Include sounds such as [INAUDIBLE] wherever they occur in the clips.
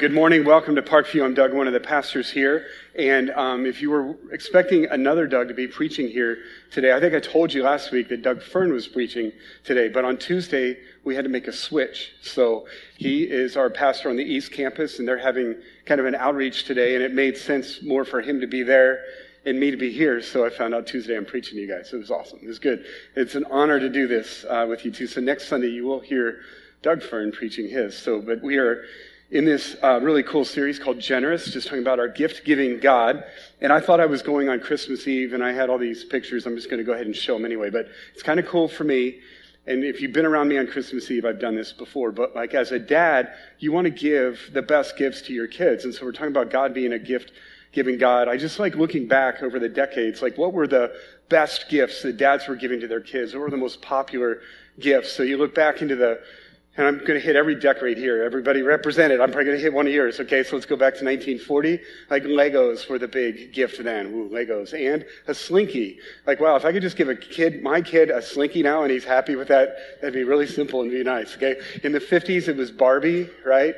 Good morning. Welcome to Parkview. I'm Doug, one of the pastors here. And um, if you were expecting another Doug to be preaching here today, I think I told you last week that Doug Fern was preaching today. But on Tuesday, we had to make a switch. So he is our pastor on the East Campus, and they're having kind of an outreach today. And it made sense more for him to be there and me to be here. So I found out Tuesday I'm preaching to you guys. It was awesome. It was good. It's an honor to do this uh, with you too. So next Sunday, you will hear Doug Fern preaching his. So, but we are in this uh, really cool series called Generous, just talking about our gift giving God. And I thought I was going on Christmas Eve and I had all these pictures. I'm just going to go ahead and show them anyway. But it's kind of cool for me. And if you've been around me on Christmas Eve, I've done this before. But like as a dad, you want to give the best gifts to your kids. And so we're talking about God being a gift giving God. I just like looking back over the decades, like what were the best gifts that dads were giving to their kids? What were the most popular gifts? So you look back into the and I'm going to hit every deck right here. Everybody represented. I'm probably going to hit one of yours. Okay, so let's go back to 1940. Like Legos were the big gift then. Ooh, Legos. And a Slinky. Like, wow, if I could just give a kid, my kid, a Slinky now and he's happy with that, that'd be really simple and be nice. Okay. In the 50s, it was Barbie, right?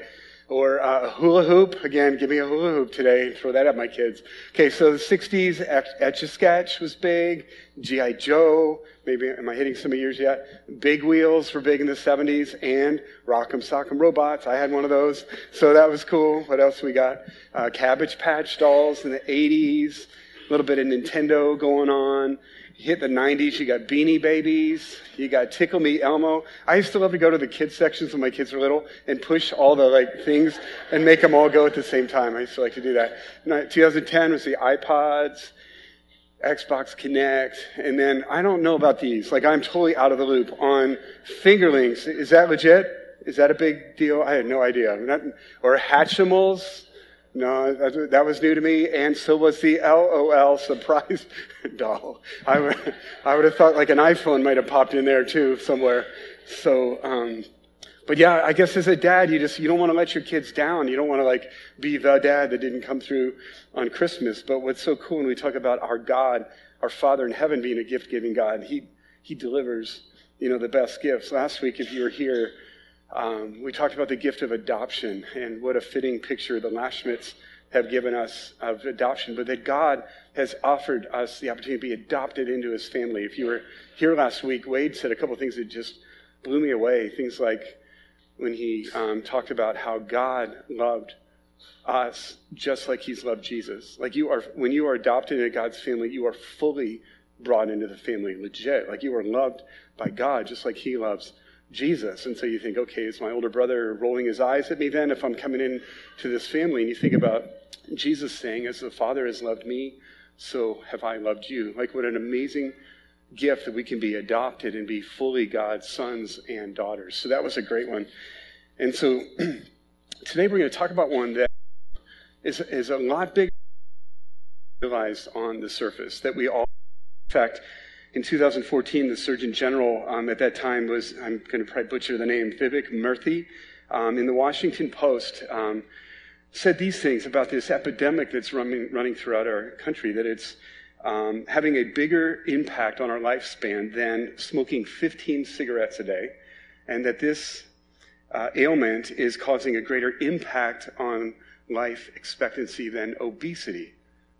Or uh, a hula hoop. Again, give me a hula hoop today. and Throw that at my kids. Okay, so the 60s, Etch a Sketch was big. G.I. Joe. Maybe, am I hitting some of yours yet? Big Wheels were big in the 70s. And Rock'em Sock'em Robots. I had one of those. So that was cool. What else we got? Uh, Cabbage Patch Dolls in the 80s. A little bit of Nintendo going on. Hit the 90s, you got Beanie Babies, you got Tickle Me Elmo. I used to love to go to the kids sections when my kids were little and push all the like things and make them all go at the same time. I used to like to do that. 2010 was the iPods, Xbox Kinect, and then I don't know about these. Like I'm totally out of the loop on fingerlings. Is that legit? Is that a big deal? I had no idea. Not, or Hatchimals. No, that, that, was new to me, and so was the LOL surprise [LAUGHS] doll. I would, I would have thought like an iPhone might have popped in there too somewhere. So, um, but yeah, I guess as a dad, you just you don't want to let your kids down. You don't want to like be the dad that didn't come through on Christmas. But what's so cool when we talk about our God, our Father in heaven being a gift-giving God, He He delivers you know the best gifts. Last week, if you were here um, we talked about the gift of adoption and what a fitting picture the Lashmits have given us of adoption, but that God has offered us the opportunity to be adopted into his family. If you were here last week, Wade said a couple things that just blew me away. Things like when he um, talked about how God loved us just like he's loved Jesus. Like you are, when you are adopted into God's family, you are fully brought into the family, legit. Like you are loved by God just like he loves Jesus. And so you think, okay, is my older brother rolling his eyes at me then if I'm coming in to this family? And you think about Jesus saying, as the Father has loved me, so have I loved you. Like what an amazing gift that we can be adopted and be fully God's sons and daughters. So that was a great one. And so [CLEARS THROAT] today we're going to talk about one that is, is a lot bigger realized on the surface that we all, in fact, in 2014, the Surgeon General um, at that time was, I'm going to probably butcher the name, Vivek Murthy, um, in the Washington Post, um, said these things about this epidemic that's running, running throughout our country, that it's um, having a bigger impact on our lifespan than smoking 15 cigarettes a day, and that this uh, ailment is causing a greater impact on life expectancy than obesity.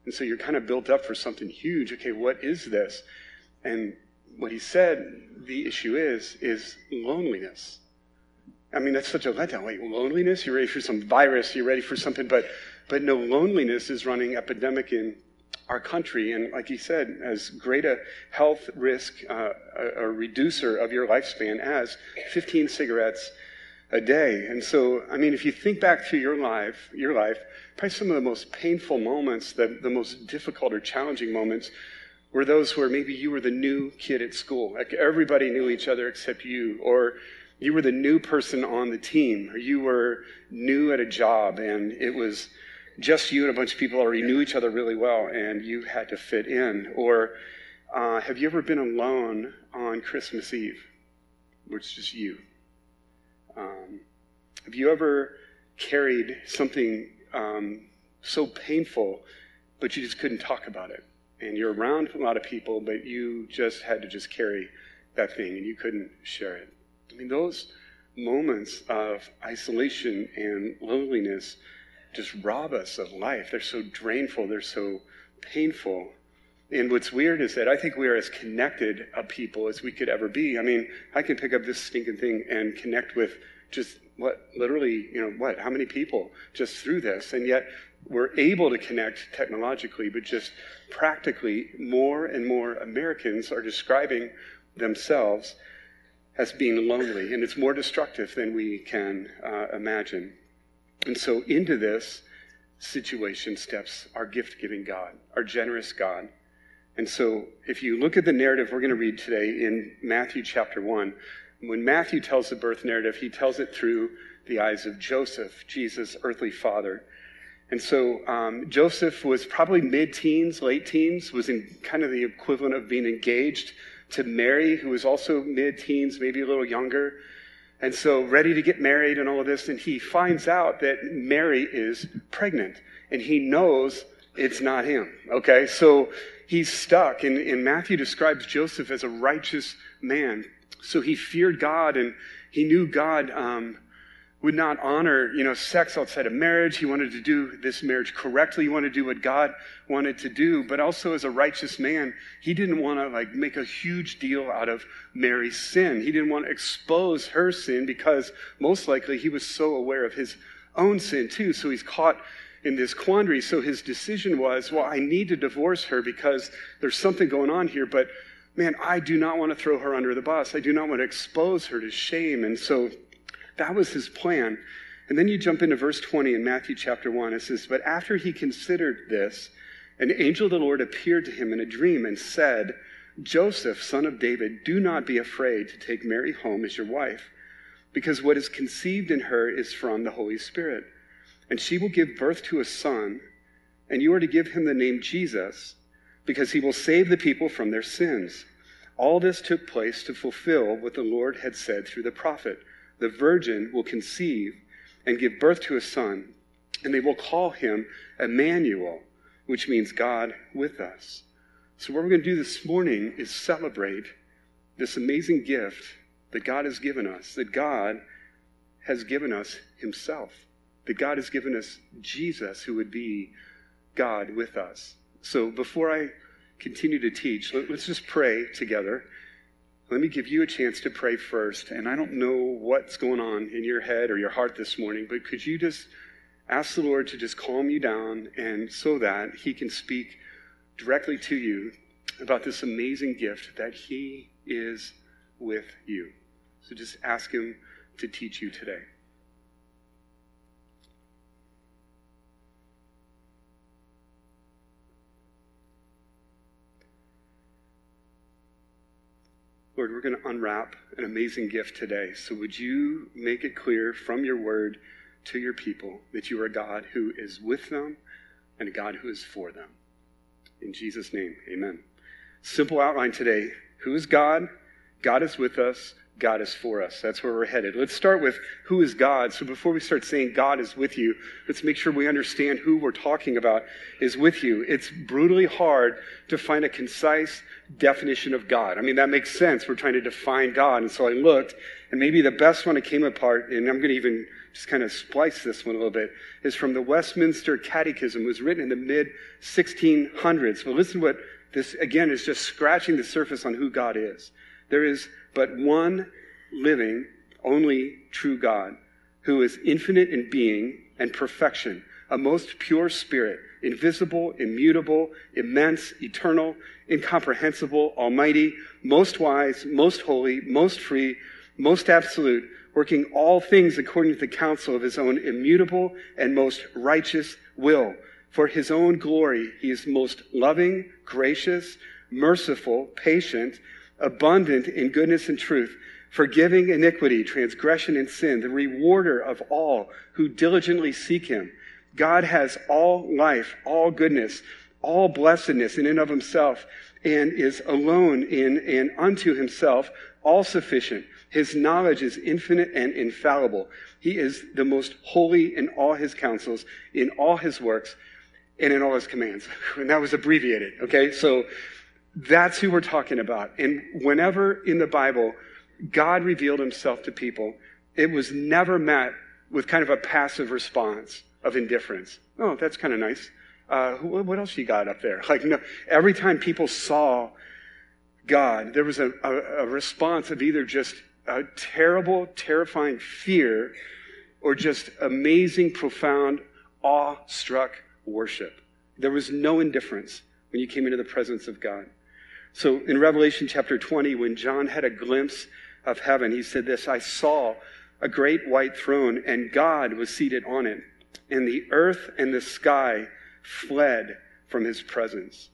And so you're kind of built up for something huge. Okay, what is this? And what he said the issue is, is loneliness. I mean, that's such a letdown. Wait, loneliness? You're ready for some virus, you're ready for something, but, but no, loneliness is running epidemic in our country. And like he said, as great a health risk, uh, a, a reducer of your lifespan as 15 cigarettes a day. And so, I mean, if you think back through your life, your life, probably some of the most painful moments, the, the most difficult or challenging moments were those where maybe you were the new kid at school. Like everybody knew each other except you, or you were the new person on the team, or you were new at a job and it was just you and a bunch of people already knew each other really well and you had to fit in. Or uh, have you ever been alone on Christmas Eve where it's just you? Um, have you ever carried something um, so painful, but you just couldn't talk about it? And you're around a lot of people, but you just had to just carry that thing and you couldn't share it. I mean, those moments of isolation and loneliness just rob us of life. They're so drainful, they're so painful. And what's weird is that I think we are as connected a people as we could ever be. I mean, I can pick up this stinking thing and connect with just what, literally, you know, what, how many people just through this. And yet we're able to connect technologically, but just practically, more and more Americans are describing themselves as being lonely, and it's more destructive than we can uh, imagine. And so, into this situation steps our gift giving God, our generous God. And so, if you look at the narrative we're going to read today in Matthew chapter 1, when Matthew tells the birth narrative, he tells it through the eyes of Joseph, Jesus' earthly father. And so um, Joseph was probably mid teens, late teens, was in kind of the equivalent of being engaged to Mary, who was also mid teens, maybe a little younger. And so ready to get married and all of this. And he finds out that Mary is pregnant and he knows it's not him. Okay. So he's stuck. And, and Matthew describes Joseph as a righteous man. So he feared God and he knew God. Um, would not honor, you know, sex outside of marriage. He wanted to do this marriage correctly. He wanted to do what God wanted to do. But also as a righteous man, he didn't want to like make a huge deal out of Mary's sin. He didn't want to expose her sin because most likely he was so aware of his own sin too. So he's caught in this quandary. So his decision was, well, I need to divorce her because there's something going on here, but man, I do not want to throw her under the bus. I do not want to expose her to shame. And so that was his plan. And then you jump into verse 20 in Matthew chapter 1. It says, But after he considered this, an angel of the Lord appeared to him in a dream and said, Joseph, son of David, do not be afraid to take Mary home as your wife, because what is conceived in her is from the Holy Spirit. And she will give birth to a son, and you are to give him the name Jesus, because he will save the people from their sins. All this took place to fulfill what the Lord had said through the prophet the virgin will conceive and give birth to a son, and they will call him Emmanuel, which means God with us. So, what we're going to do this morning is celebrate this amazing gift that God has given us, that God has given us Himself, that God has given us Jesus, who would be God with us. So, before I continue to teach, let's just pray together. Let me give you a chance to pray first. And I don't know what's going on in your head or your heart this morning, but could you just ask the Lord to just calm you down and so that He can speak directly to you about this amazing gift that He is with you. So just ask Him to teach you today. Lord, we're going to unwrap an amazing gift today. So would you make it clear from your word to your people that you are a God who is with them and a God who is for them? In Jesus' name, amen. Simple outline today. Who is God? God is with us. God is for us. That's where we're headed. Let's start with who is God. So before we start saying God is with you, let's make sure we understand who we're talking about is with you. It's brutally hard to find a concise definition of God. I mean, that makes sense. We're trying to define God. And so I looked, and maybe the best one that came apart, and I'm going to even just kind of splice this one a little bit, is from the Westminster Catechism. It was written in the mid 1600s. But listen to what this, again, is just scratching the surface on who God is. There is but one living, only true God, who is infinite in being and perfection, a most pure spirit, invisible, immutable, immense, eternal, incomprehensible, almighty, most wise, most holy, most free, most absolute, working all things according to the counsel of his own immutable and most righteous will. For his own glory, he is most loving, gracious, merciful, patient, abundant in goodness and truth, forgiving iniquity, transgression, and sin, the rewarder of all who diligently seek him. God has all life, all goodness, all blessedness in and of himself, and is alone in and unto himself all sufficient. His knowledge is infinite and infallible. He is the most holy in all his counsels, in all his works, and in all his commands. [LAUGHS] And that was abbreviated, okay? So that's who we're talking about. And whenever in the Bible God revealed himself to people, it was never met with kind of a passive response of indifference. Oh, that's kind of nice. Uh, what else you got up there? [LAUGHS] Like, no, every time people saw God, there was a, a, a response of either just a terrible, terrifying fear or just amazing, profound, awe-struck worship. There was no indifference when you came into the presence of God. So in Revelation chapter 20, when John had a glimpse of heaven, he said this I saw a great white throne, and God was seated on it, and the earth and the sky fled from his presence.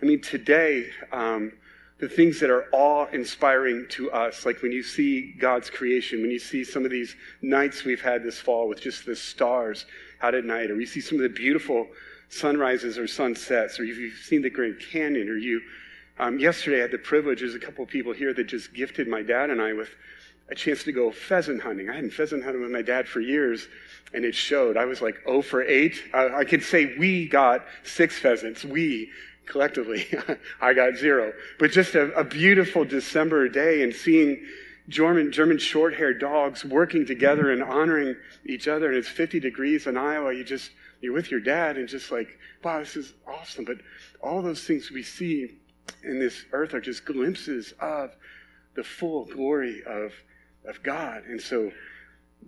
I mean, today, um, the things that are awe inspiring to us, like when you see God's creation, when you see some of these nights we've had this fall with just the stars out at night, or you see some of the beautiful sunrises or sunsets, or if you've seen the Grand Canyon, or you, um, yesterday I had the privilege, there's a couple of people here that just gifted my dad and I with a chance to go pheasant hunting. I hadn't pheasant hunted with my dad for years, and it showed. I was like 0 for 8. I, I could say we got six pheasants. We collectively. [LAUGHS] I got zero. But just a, a beautiful December day and seeing German, German short haired dogs working together and honoring each other. And it's 50 degrees in Iowa. You just, you're with your dad and just like, wow, this is awesome. But all those things we see in this earth are just glimpses of the full glory of, of God. And so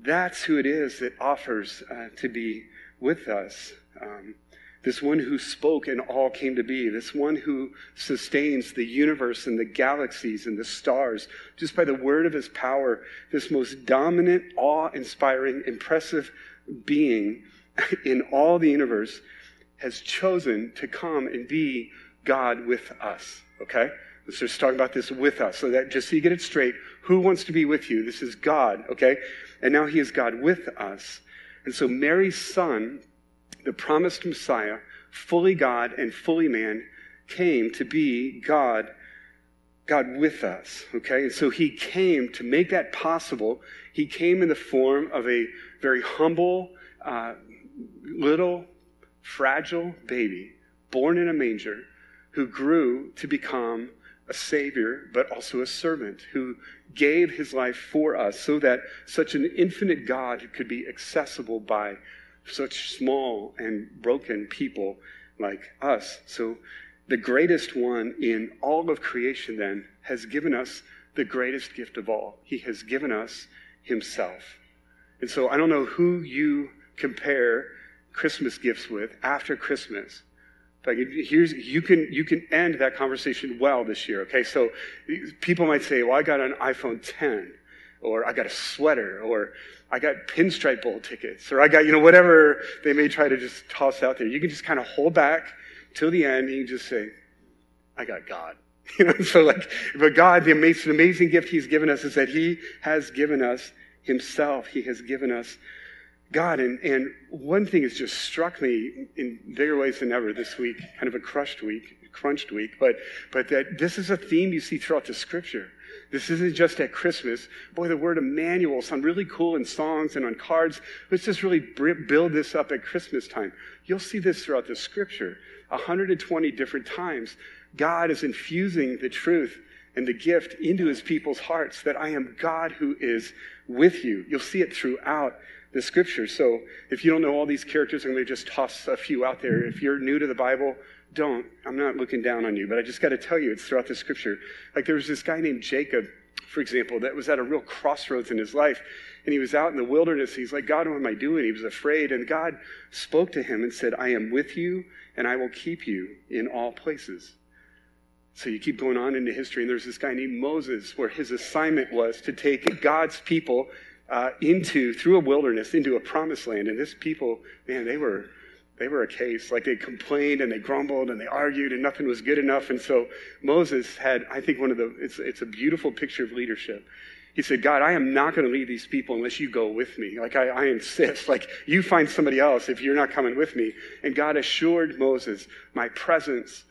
that's who it is that offers uh, to be with us. Um, this one who spoke and all came to be, this one who sustains the universe and the galaxies and the stars just by the word of his power, this most dominant, awe inspiring, impressive being [LAUGHS] in all the universe has chosen to come and be God with us. Okay? Let's just talk about this with us so that just so you get it straight, who wants to be with you? This is God, okay? And now he is God with us. And so Mary's son the promised Messiah, fully God and fully man, came to be God, God with us. Okay? And so he came to make that possible. He came in the form of a very humble, uh, little, fragile baby born in a manger who grew to become a savior, but also a servant who gave his life for us so that such an infinite God could be accessible by such small and broken people like us. So, the greatest one in all of creation then has given us the greatest gift of all. He has given us Himself. And so, I don't know who you compare Christmas gifts with after Christmas. Like here's you can you can end that conversation well this year. Okay, so people might say, "Well, I got an iPhone 10." or I got a sweater, or I got pinstripe bowl tickets, or I got, you know, whatever they may try to just toss out there. You can just kind of hold back till the end and you just say, I got God. [LAUGHS] You know, so like, but God, the amazing, amazing gift He's given us is that He has given us Himself. He has given us God. And, and one thing has just struck me in bigger ways than ever this week, kind of a crushed week, crunched week, but, but that this is a theme you see throughout the scripture. This isn't just at Christmas. Boy, the word Emmanuel sound really cool in songs and on cards. Let's just really build this up at Christmas time. You'll see this throughout the scripture. 120 different times, God is infusing the truth and the gift into his people's hearts that I am God who is with you. You'll see it throughout the scripture. So if you don't know all these characters, I'm going to just toss a few out there. If you're new to the Bible, don't. I'm not looking down on you, but I just got to tell you, it's throughout the scripture. Like there was this guy named Jacob, for example, that was at a real crossroads in his life. And he was out in the wilderness. He's like, God, what am I doing? He was afraid. And God spoke to him and said, I am with you and I will keep you in all places. So you keep going on into history, and there's this guy named Moses, where his assignment was to take God's people uh, into, through a wilderness, into a promised land. And this people, man, they were they were a case. Like they complained and they grumbled and they argued and nothing was good enough. And so Moses had, I think, one of the, it's, it's a beautiful picture of leadership. He said, God, I am not going to leave these people unless you go with me. Like, I, I insist. Like, you find somebody else if you're not coming with me. And God assured Moses, my presence,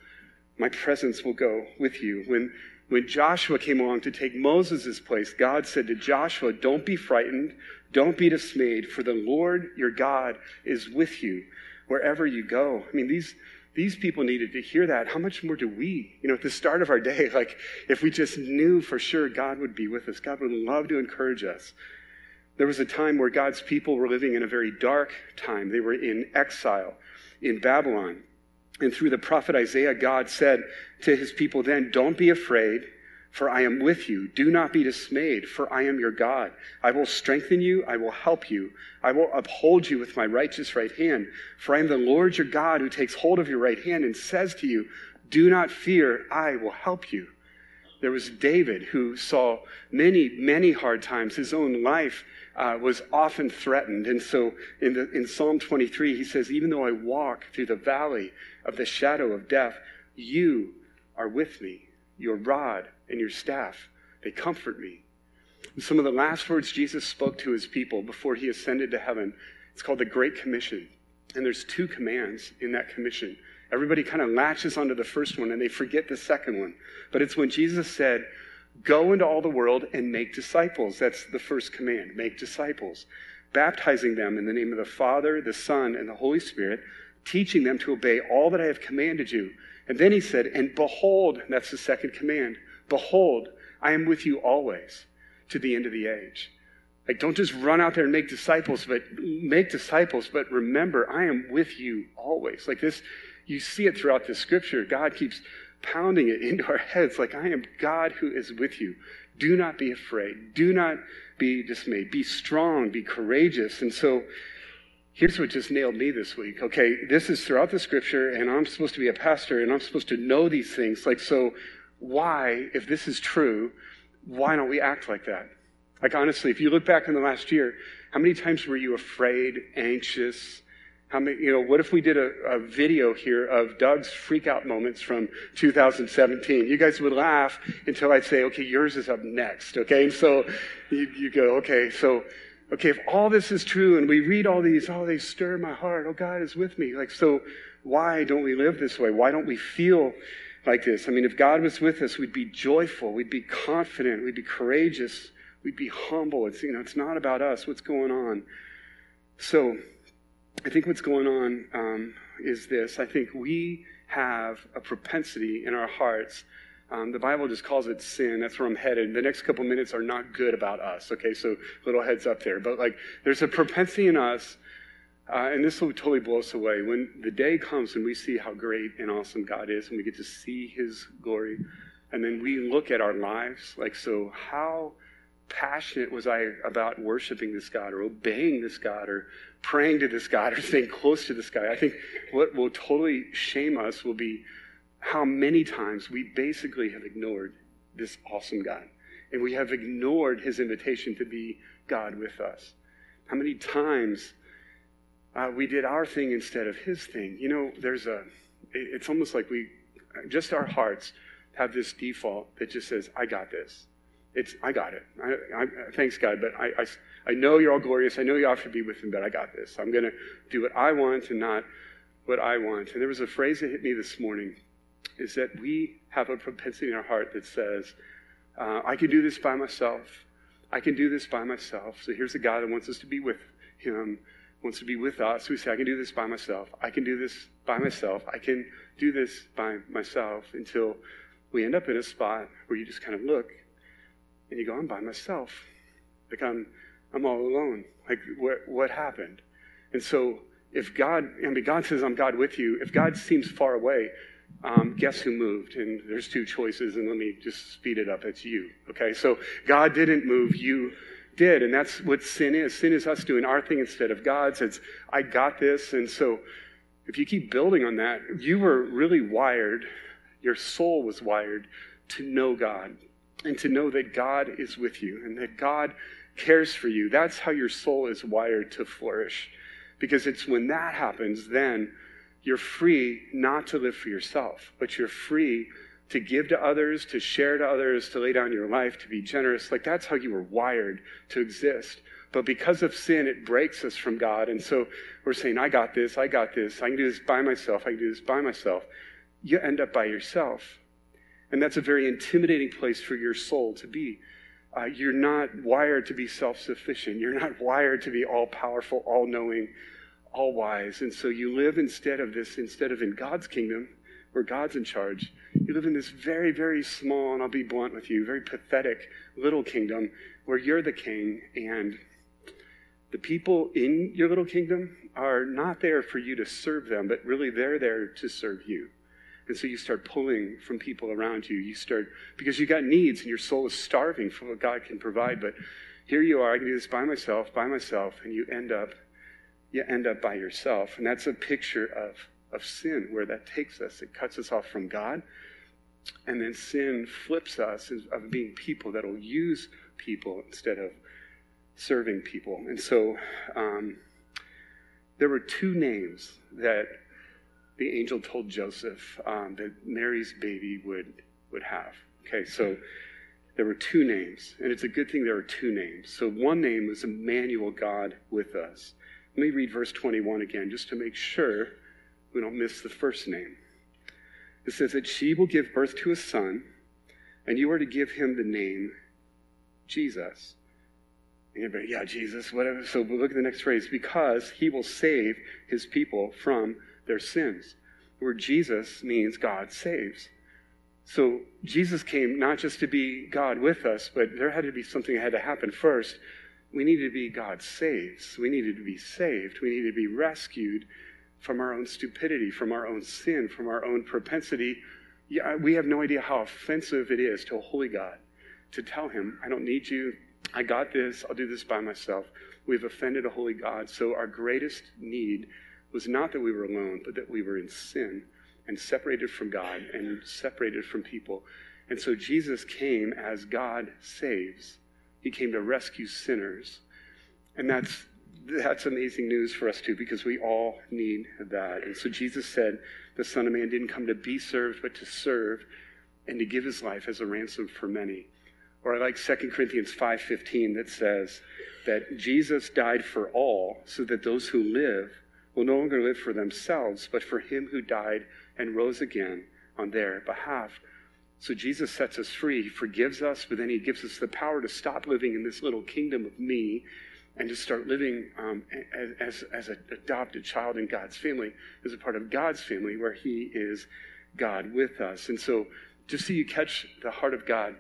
my presence will go with you. When, when Joshua came along to take Moses' place, God said to Joshua, Don't be frightened, don't be dismayed, for the Lord your God is with you wherever you go. I mean, these, these people needed to hear that. How much more do we? You know, at the start of our day, [LAUGHS] like if we just knew for sure God would be with us, God would love to encourage us. There was a time where God's people were living in a very dark time. They were in exile in Babylon. And through the prophet Isaiah, God said to his people then, Don't be afraid, for I am with you. Do not be dismayed, for I am your God. I will strengthen you. I will help you. I will uphold you with my righteous right hand. For I am the Lord your God who takes hold of your right hand and says to you, Do not fear, I will help you. There was David who saw many, many hard times. His own life uh, was often threatened. And so in, the, in Psalm 23, he says, Even though I walk through the valley of the shadow of death, you are with me. Your rod and your staff, they comfort me. And some of the last words Jesus spoke to his people before he ascended to heaven, it's called the Great Commission. And there's two commands in that commission. Everybody kind of latches onto the first one and they forget the second one. But it's when Jesus said, Go into all the world and make disciples. That's the first command make disciples, baptizing them in the name of the Father, the Son, and the Holy Spirit, teaching them to obey all that I have commanded you. And then he said, And behold, that's the second command behold, I am with you always to the end of the age. Like, don't just run out there and make disciples, but make disciples, but remember, I am with you always. Like this, you see it throughout the scripture. God keeps pounding it [LAUGHS] into our heads like, I am God who is with you. Do not be afraid. Do not be dismayed. Be strong. Be courageous. And so, here's what just nailed me this week. Okay, this is throughout the scripture, and I'm supposed to be a pastor, and I'm supposed to know these things. Like, so why, if this is true, why don't we act like that? Like, honestly, if you look back in the last year, how many times were you afraid, anxious, how many, you know, what if we did a, a video here of Doug's freak out moments from 2017? You guys would laugh until I'd say, okay, yours is up next, okay? And so you, you go, okay, so, okay, if all this is true and we read all these, oh, they stir my heart, oh, God is with me. Like, so why don't we live this way? Why don't we feel like this? I mean, if God was with us, we'd be joyful, we'd be confident, we'd be courageous, we'd be humble. It's, you know, it's not about us, what's going on. So, I think what's going on um, is this. I think we have a propensity in our hearts. Um, the Bible just calls it sin. That's where I'm headed. The next couple minutes are not good about us. Okay, so little heads up there. But like, there's a propensity in us, uh, and this will totally blow us away when the day comes and we see how great and awesome God is, and we get to see His glory, and then we look at our lives. Like, so how passionate was I about worshiping this God or obeying this God or praying to this God or staying close to this guy. I think what will totally shame us will be how many times we basically have ignored this awesome God. And we have ignored his invitation to be God with us. How many times uh, we did our thing instead of his thing. You know, there's a, it's almost like we, just our hearts have this default that just says, I got this. It's, I got it. I, I, thanks, God, but I, I, I know you're all glorious. I know you ought to be with him, but I got this. I'm going to do what I want and not what I want. And there was a phrase that hit me this morning is that we have a propensity in our heart that says, uh, I can do this by myself. I can do this by myself. So here's a God that wants us to be with him, wants to be with us. We say, I can do this by myself. I can do this by myself. I can do this by myself until we end up in a spot where you just kind of look and you go, I'm by myself. Like I'm, I'm all alone. Like what, what happened? And so if God, I mean, God says, I'm God with you. If God seems far away, um, guess who moved? And there's two choices, and let me just speed it up. It's you. Okay, so God didn't move, you did, and that's what sin is. Sin is us doing our thing instead of God's. It's I got this, and so if you keep building on that, you were really wired. Your soul was wired to know God, and to know that God is with you and that God cares for you. That's how your soul is wired to flourish. Because it's when that happens, then you're free not to live for yourself, but you're free to give to others, to share to others, to lay down your life, to be generous. Like that's how you were wired to exist. But because of sin, it breaks us from God. And so we're saying, I got this, I got this, I can do this by myself, I can do this by myself. You end up by yourself. And that's a very intimidating place for your soul to be. Uh, you're not wired to be self sufficient. You're not wired to be all powerful, all knowing, all wise. And so you live instead of this, instead of in God's kingdom, where God's in charge, you live in this very, very small, and I'll be blunt with you, very pathetic little kingdom where you're the king and the people in your little kingdom are not there for you to serve them, but really they're there to serve you. And so you start pulling from people around you. You start, because you've got needs and your soul is starving for what God can provide. But here you are, I can do this by myself, by myself, and you end up, you end up by yourself. And that's a picture of, of sin, where that takes us. It cuts us off from God. And then sin flips us of being people that'll use people instead of serving people. And so um, there were two names that the angel told Joseph um, that Mary's baby would, would have. Okay, so there were two names, and it's a good thing there were two names. So one name was Emmanuel, God with us. Let me read verse 21 again, just to make sure we don't miss the first name. It says that she will give birth to a son, and you are to give him the name Jesus Anybody, yeah, Jesus, whatever. So look at the next phrase because he will save his people from their sins. The word Jesus means God saves. So Jesus came not just to be God with us, but there had to be something that had to happen first. We needed to be God saves. We needed to be saved. We needed to be rescued from our own stupidity, from our own sin, from our own propensity. Yeah, we have no idea how offensive it is to a holy God to tell him, I don't need you. I got this. I'll do this by myself. We've offended a holy God. So our greatest need was not that we were alone, but that we were in sin and separated from God and separated from people. And so Jesus came as God saves. He came to rescue sinners. And that's that's amazing news for us too, because we all need that. And so Jesus said, the Son of Man didn't come to be served, but to serve and to give his life as a ransom for many. Or I like 2 Corinthians 5:15 that says that Jesus died for all so that those who live will no longer live for themselves, but for him who died and rose again on their behalf. So Jesus sets us free, he forgives us, but then he gives us the power to stop living in this little kingdom of me and to start living um, as, as an adopted child in God's family, as a part of God's family where he is God with us. And so just so you catch the heart of God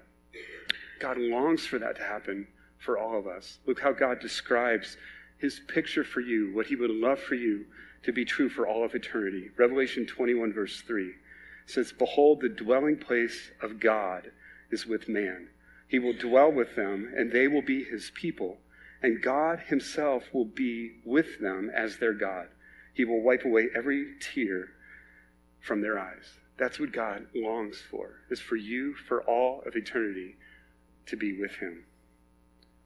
God longs for that to happen for all of us. Look how God describes his picture for you, what he would love for you to be true for all of eternity. Revelation 21, verse 3 says, Behold, the dwelling place of God is with man. He will dwell with them, and they will be his people. And God himself will be with them as their God. He will wipe away every tear from their eyes. That's what God longs for, is for you for all of eternity to be with him.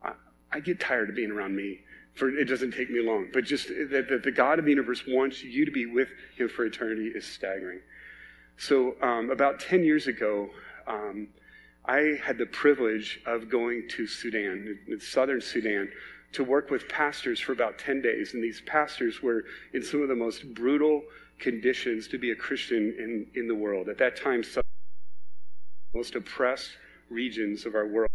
I, I get tired of being around me. For it doesn't take me long, but just that the, the, God of the universe wants you to be with Him for eternity is staggering. So um, about ten years ago, um, I had the privilege of going to Sudan, southern Sudan, to work with pastors for about 10 days. And these pastors were in some of the most brutal conditions to be a Christian in, in the world. At that time, some most oppressed regions of our world.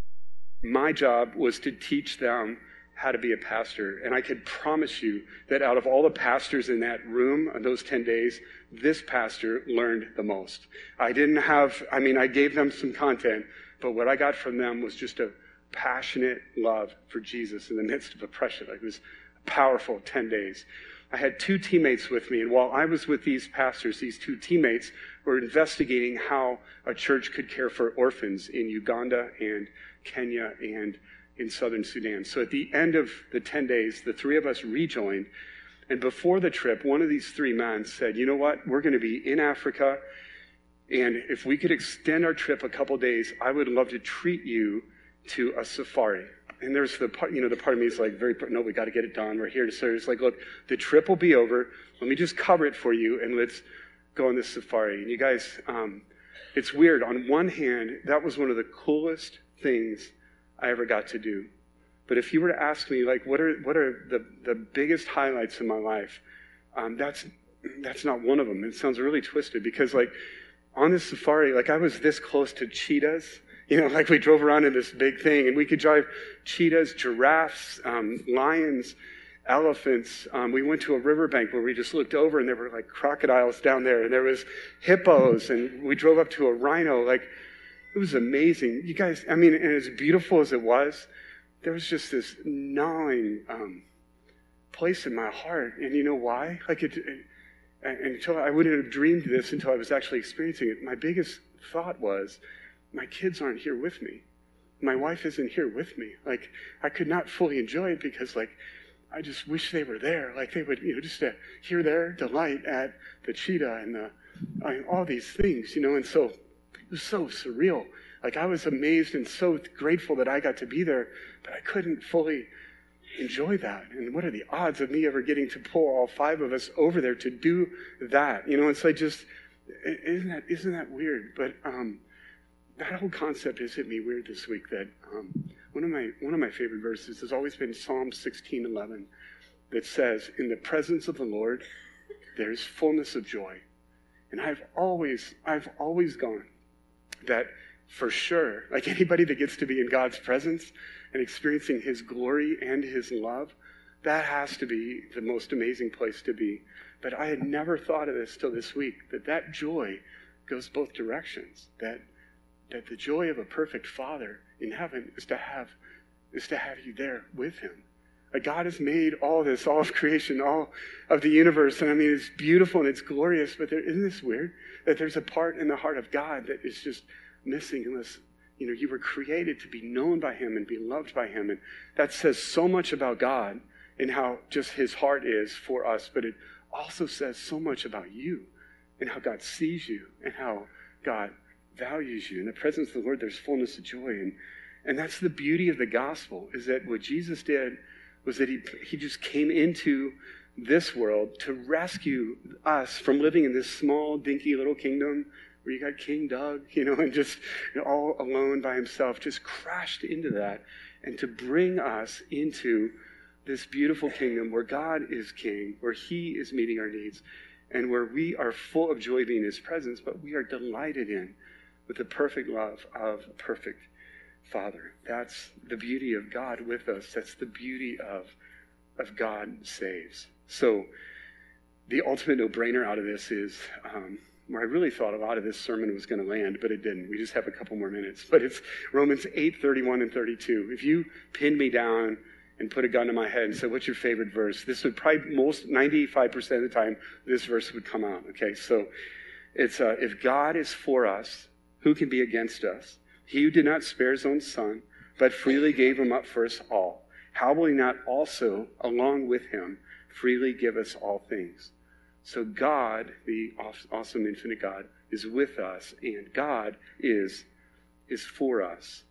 My job was to teach them how to be a pastor. And I could promise you that out of all the pastors in that room on those 10 days, this pastor learned the most. I didn't have, I mean, I gave them some content, but what I got from them was just a passionate love for Jesus in the midst of oppression. It was a powerful 10 days. I had two teammates with me, and while I was with these pastors, these two teammates were investigating how a church could care for orphans in Uganda and Kenya and in southern Sudan. So at the end of the 10 days, the three of us rejoined. And before the trip, one of these three men said, You know what? We're going to be in Africa. And if we could extend our trip a couple days, I would love to treat you to a safari and there's the part, you know, the part of me is like, very, no, we got to get it done. We're here to serve. It's like, look, the trip will be over. Let me just cover it for you and let's go on this safari. And you guys, um, it's weird. On one hand, that was one of the coolest things I ever got to do. But if you were to ask me, like, what are, what are the, the biggest highlights in my life? Um, that's, that's not one of them. It sounds really twisted because, like, on this safari, like, I was this close to cheetahs you know, [LAUGHS] like we drove around in this big thing, and we could drive cheetahs, giraffes, um, lions, elephants. Um, we went to a riverbank where we just looked over, and there were like crocodiles down there, and there was hippos, and we drove up to a rhino. Like, it was amazing. You guys, I mean, and as beautiful as it was, there was just this gnawing um, place in my heart. And you know why? Like it, it until I wouldn't have dreamed this until I was actually experiencing it. My biggest thought was, my kids aren't here with me. My wife isn't here with me. Like I could not fully enjoy it because like I just wish they were there. Like they would, you know, just to hear their delight at the cheetah and the I mean, all these things, you know. And so it was so surreal. Like I was amazed and so grateful that I got to be there, but I couldn't fully enjoy that. And what are the odds of me ever getting to pull all five of us over there to do that? You know, it's like just isn't that isn't that weird? But um, that whole concept has hit me weird this week. That um, one of my one of my favorite verses has always been Psalm sixteen eleven, that says, "In the presence of the Lord, there is fullness of joy." And I've always I've always gone that for sure, like anybody that gets to be in God's presence and experiencing His glory and His love, that has to be the most amazing place to be. But I had never thought of this till this week that that joy goes both directions. That that the joy of a perfect Father in heaven is to have is to have you there with Him. God has made all this, all of creation, all of the universe, and I mean it's beautiful and it's glorious. But there, isn't this weird that there's a part in the heart of God that is just missing unless you know you were created to be known by him and be loved by him. And that says so much about god and how just his heart is for us but it also says so much about you and how god sees you and how god values you. In the presence of the lord there's fullness of joy. And and that's the beauty of the gospel is that what jesus did was that he, he just came into this world to rescue us from living in this small dinky little kingdom where you got King Doug, [LAUGHS] you know, and just you know, all alone by himself, just crashed into that, and to bring us into this beautiful kingdom where God is king, where he is meeting our needs, and where we are full of joy being in his presence, but we are delighted in with the perfect love of a perfect Father. That's the beauty of God with us. That's the beauty of, of God saves. So, the ultimate no brainer out of this is um, where I really thought a lot of this sermon was going to land, but it didn't. We just have a couple more minutes. But it's Romans 8, 31 and 32. If you pinned me down and put a gun to my head and said, what's your favorite verse? This would probably most, 95% of the time, this verse would come out. Okay, so it's, uh, if God is for us, who can be against us? He who did not spare his own son, but freely gave him up for us all, how will he not also, along with him, freely give us all things? So God, the awesome infinite God, is with us, and God is, is for us.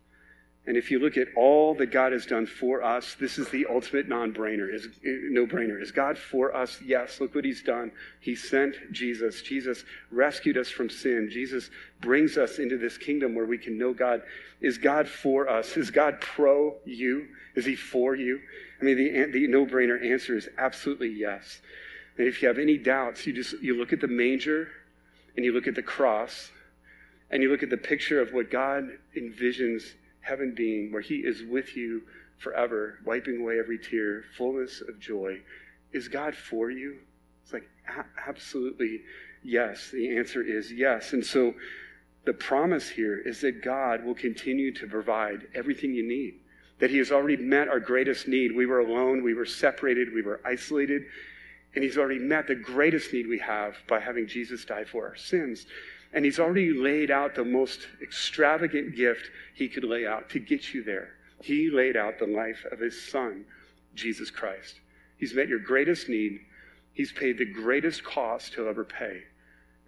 And if you look at all that God has done for us, this is the ultimate non-brainer, is no-brainer. Is God for us? Yes. Look what He's done. He sent Jesus. Jesus rescued us from sin. Jesus brings us into this kingdom where we can know God. Is God for us? Is God pro you? Is He for you? I mean, the, the no-brainer answer is absolutely yes. And if you have any doubts, you just you look at the manger and you look at the cross and you look at the picture of what God envisions heaven being, where He is with you forever, wiping away every tear, fullness of joy. Is God for you? It's like absolutely yes. The answer is yes. And so the promise here is that God will continue to provide everything you need. That He has already met our greatest need. We were alone, we were separated, we were isolated, and he's already met the greatest need we have by having Jesus die for our sins. And he's already laid out the most extravagant gift he could lay out to get you there. He laid out the life of his son, Jesus Christ. He's met your greatest need. He's paid the greatest cost he'll ever pay.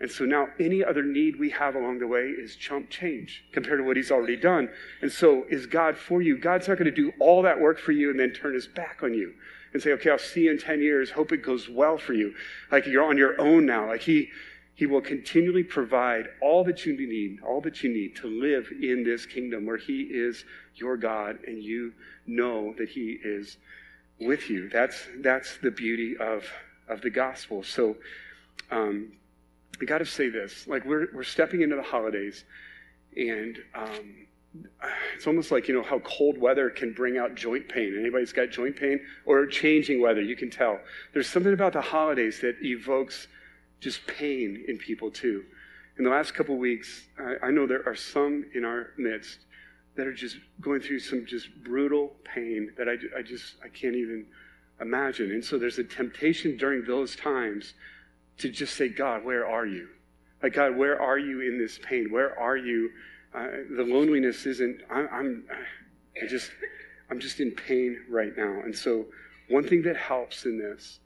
And so now any other need we have along the way is chump change compared to what he's already done. And so is God for you? God's not going to do all that work for you and then turn his back on you and say, okay, I'll see you in 10 years. Hope it goes well for you. Like you're on your own now. Like he, he will continually provide all that you need, all that you need to live in this kingdom where he is your God and you know that he is with you. That's, that's the beauty of, of the gospel. So, um, I got to say this. Like we're, we're stepping into the holidays and, um, it's almost like you know how cold weather can bring out joint pain anybody's got joint pain or changing weather you can tell there's something about the holidays that evokes just pain in people too in the last couple weeks I, I know there are some in our midst that are just going through some just brutal pain that I, I just i can't even imagine. And so there's a temptation during those times to just say, God, where are you? Like, God, where are you in this pain? Where are you? Uh, the loneliness isn't, I, I'm, I just, I'm just in pain right now. And so, one thing that helps in this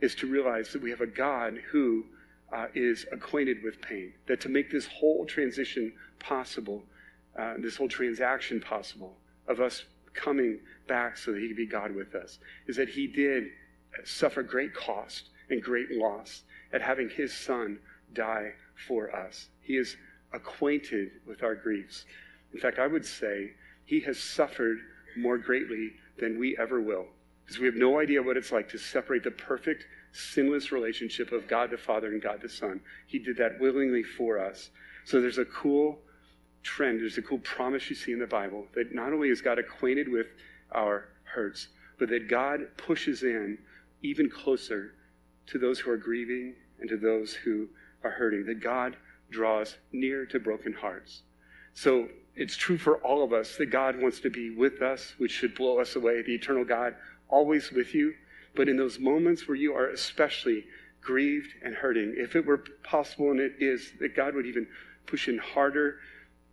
is to realize that we have a God who uh, is acquainted with pain. That to make this whole transition possible, uh, this whole transaction possible of us coming back so that He could be God with us, is that He did suffer great cost and great loss at having His Son die for us. He is acquainted with our griefs. In fact, I would say He has suffered more greatly than we ever will. Because we have no idea what it's like to separate the perfect, sinless relationship of God the Father and God the Son. He did that willingly for us. So there's a cool trend, there's a cool promise you see in the Bible that not only is God acquainted with our hurts, but that God pushes in even closer to those who are grieving and to those who are hurting, that God draws near to broken hearts. So it's true for all of us that God wants to be with us, which should blow us away. The eternal God, always with you. But in those moments where you are especially grieved and hurting, if it were possible, and it is, that God would even push in harder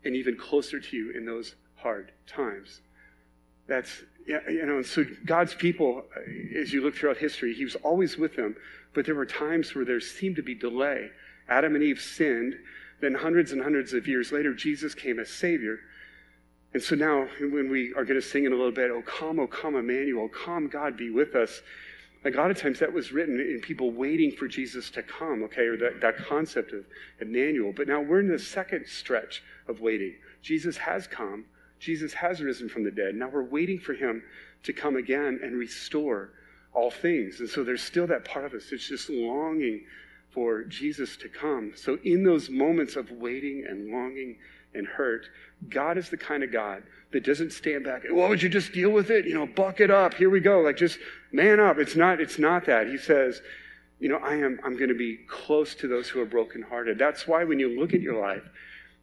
and even closer to you in those hard times. That's, you know, and so God's people, uh, as you look throughout history, He was always with them, but there were times where there seemed to be delay. Adam and Eve sinned. Then, hundreds and hundreds of years later, Jesus came as Savior. And so now, when we are going to sing in a little bit, O come, O come, Emmanuel, come, God be with us. Like a lot of times that was written in people waiting for Jesus to come, okay, or that, that concept of Emmanuel. But now we're in the second stretch of waiting. Jesus has come, Jesus has risen from the dead. Now we're waiting for him to come again and restore all things. And so there's still that part of us that's just longing for Jesus to come. So, in those moments of waiting and longing and hurt, God is the kind of God that doesn't stand back. Well, would you just deal with it? You know, buck it up. Here we go. Like just man up. It's not. It's not that. He says, you know, I am. I'm going to be close to those who are brokenhearted. That's why when you look at your life,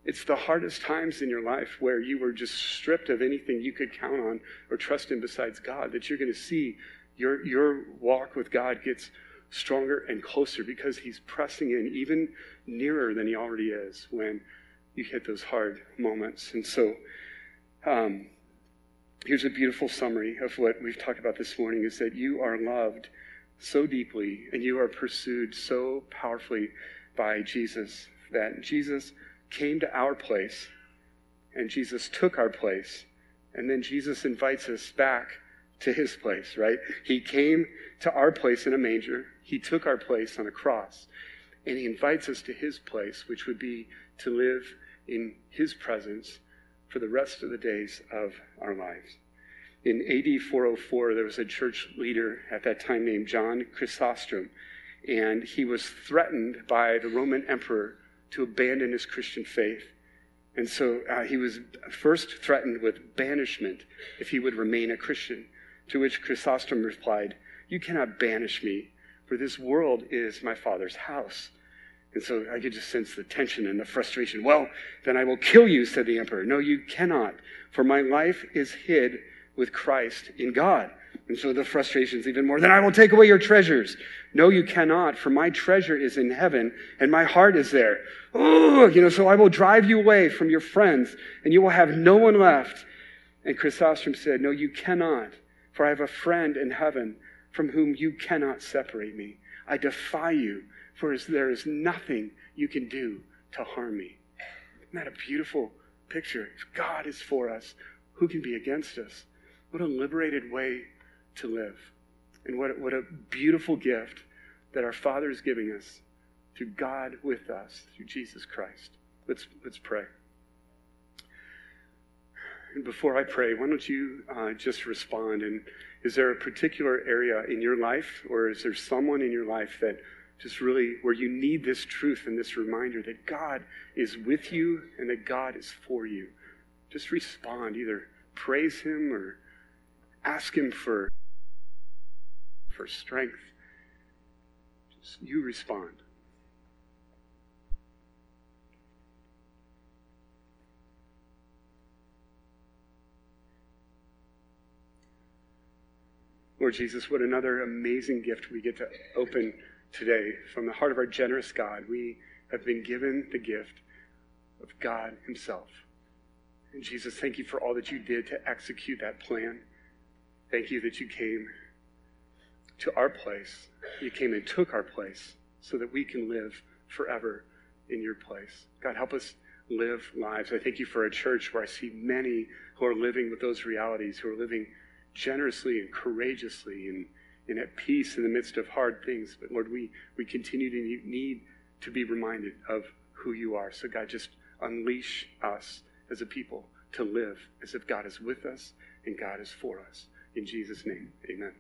it's the hardest times in your life where you were just stripped of anything you could count on or trust in besides God. That you're going to see your your walk with God gets stronger and closer because he's pressing in even nearer than he already is when you hit those hard moments. And so, um, here's a beautiful summary of what we've talked about this morning is that you are loved so deeply and you are pursued so powerfully by Jesus that Jesus came to our place and Jesus took our place. And then Jesus invites us back to his place, right? He came to our place in a manger. He took our place on a cross. And he invites us to his place, which would be to live in his presence for the rest of the days of our lives. In AD 404, there was a church leader at that time named John Chrysostom, and he was threatened by the Roman emperor to abandon his Christian faith. And so uh, he was first threatened with banishment if he would remain a Christian. To which Chrysostom replied, You cannot banish me, for this world is my Father's house. And so I could just sense the tension and the frustration. Well, then I will kill you, said the emperor. No, you cannot, for my life is hid with Christ in God. And so the frustration is even more. Then I will take away your treasures. No, you cannot, for my treasure is in heaven, and my heart is there. Oh, you know, so I will drive you away from your friends, and you will have no one left. And Chrysostom said, No, you cannot, for I have a friend in heaven from whom you cannot separate me. I defy you, for there is nothing you can do to harm me. Isn't that a beautiful picture? If God is for us, who can be against us? What a liberated way to live. And what, what a beautiful gift that our Father is giving us through God with us, through Jesus Christ. Let's, let's pray. And before I pray, why don't you uh, just respond? And is there a particular area in your life, or is there someone in your life that just really, where you need this truth and this reminder that God is with you and that God is for you? Just respond. Either praise Him or ask Him for, for strength. Just you respond. Lord Jesus, what another amazing gift we get to open today from the heart of our generous God. We have been given the gift of God Himself. And Jesus, thank you for all that you did to execute that plan. Thank you that you came to our place. You came and took our place so that we can live forever in your place. God, help us live lives. I thank you for a church where I see many who are living with those realities, who are living generously and courageously and, and at peace in the midst of hard things. But Lord, we, we continue to need to be reminded of who you are. So, God, just unleash us as a people to live as if God is with us and God is for us. In Jesus' name, amen.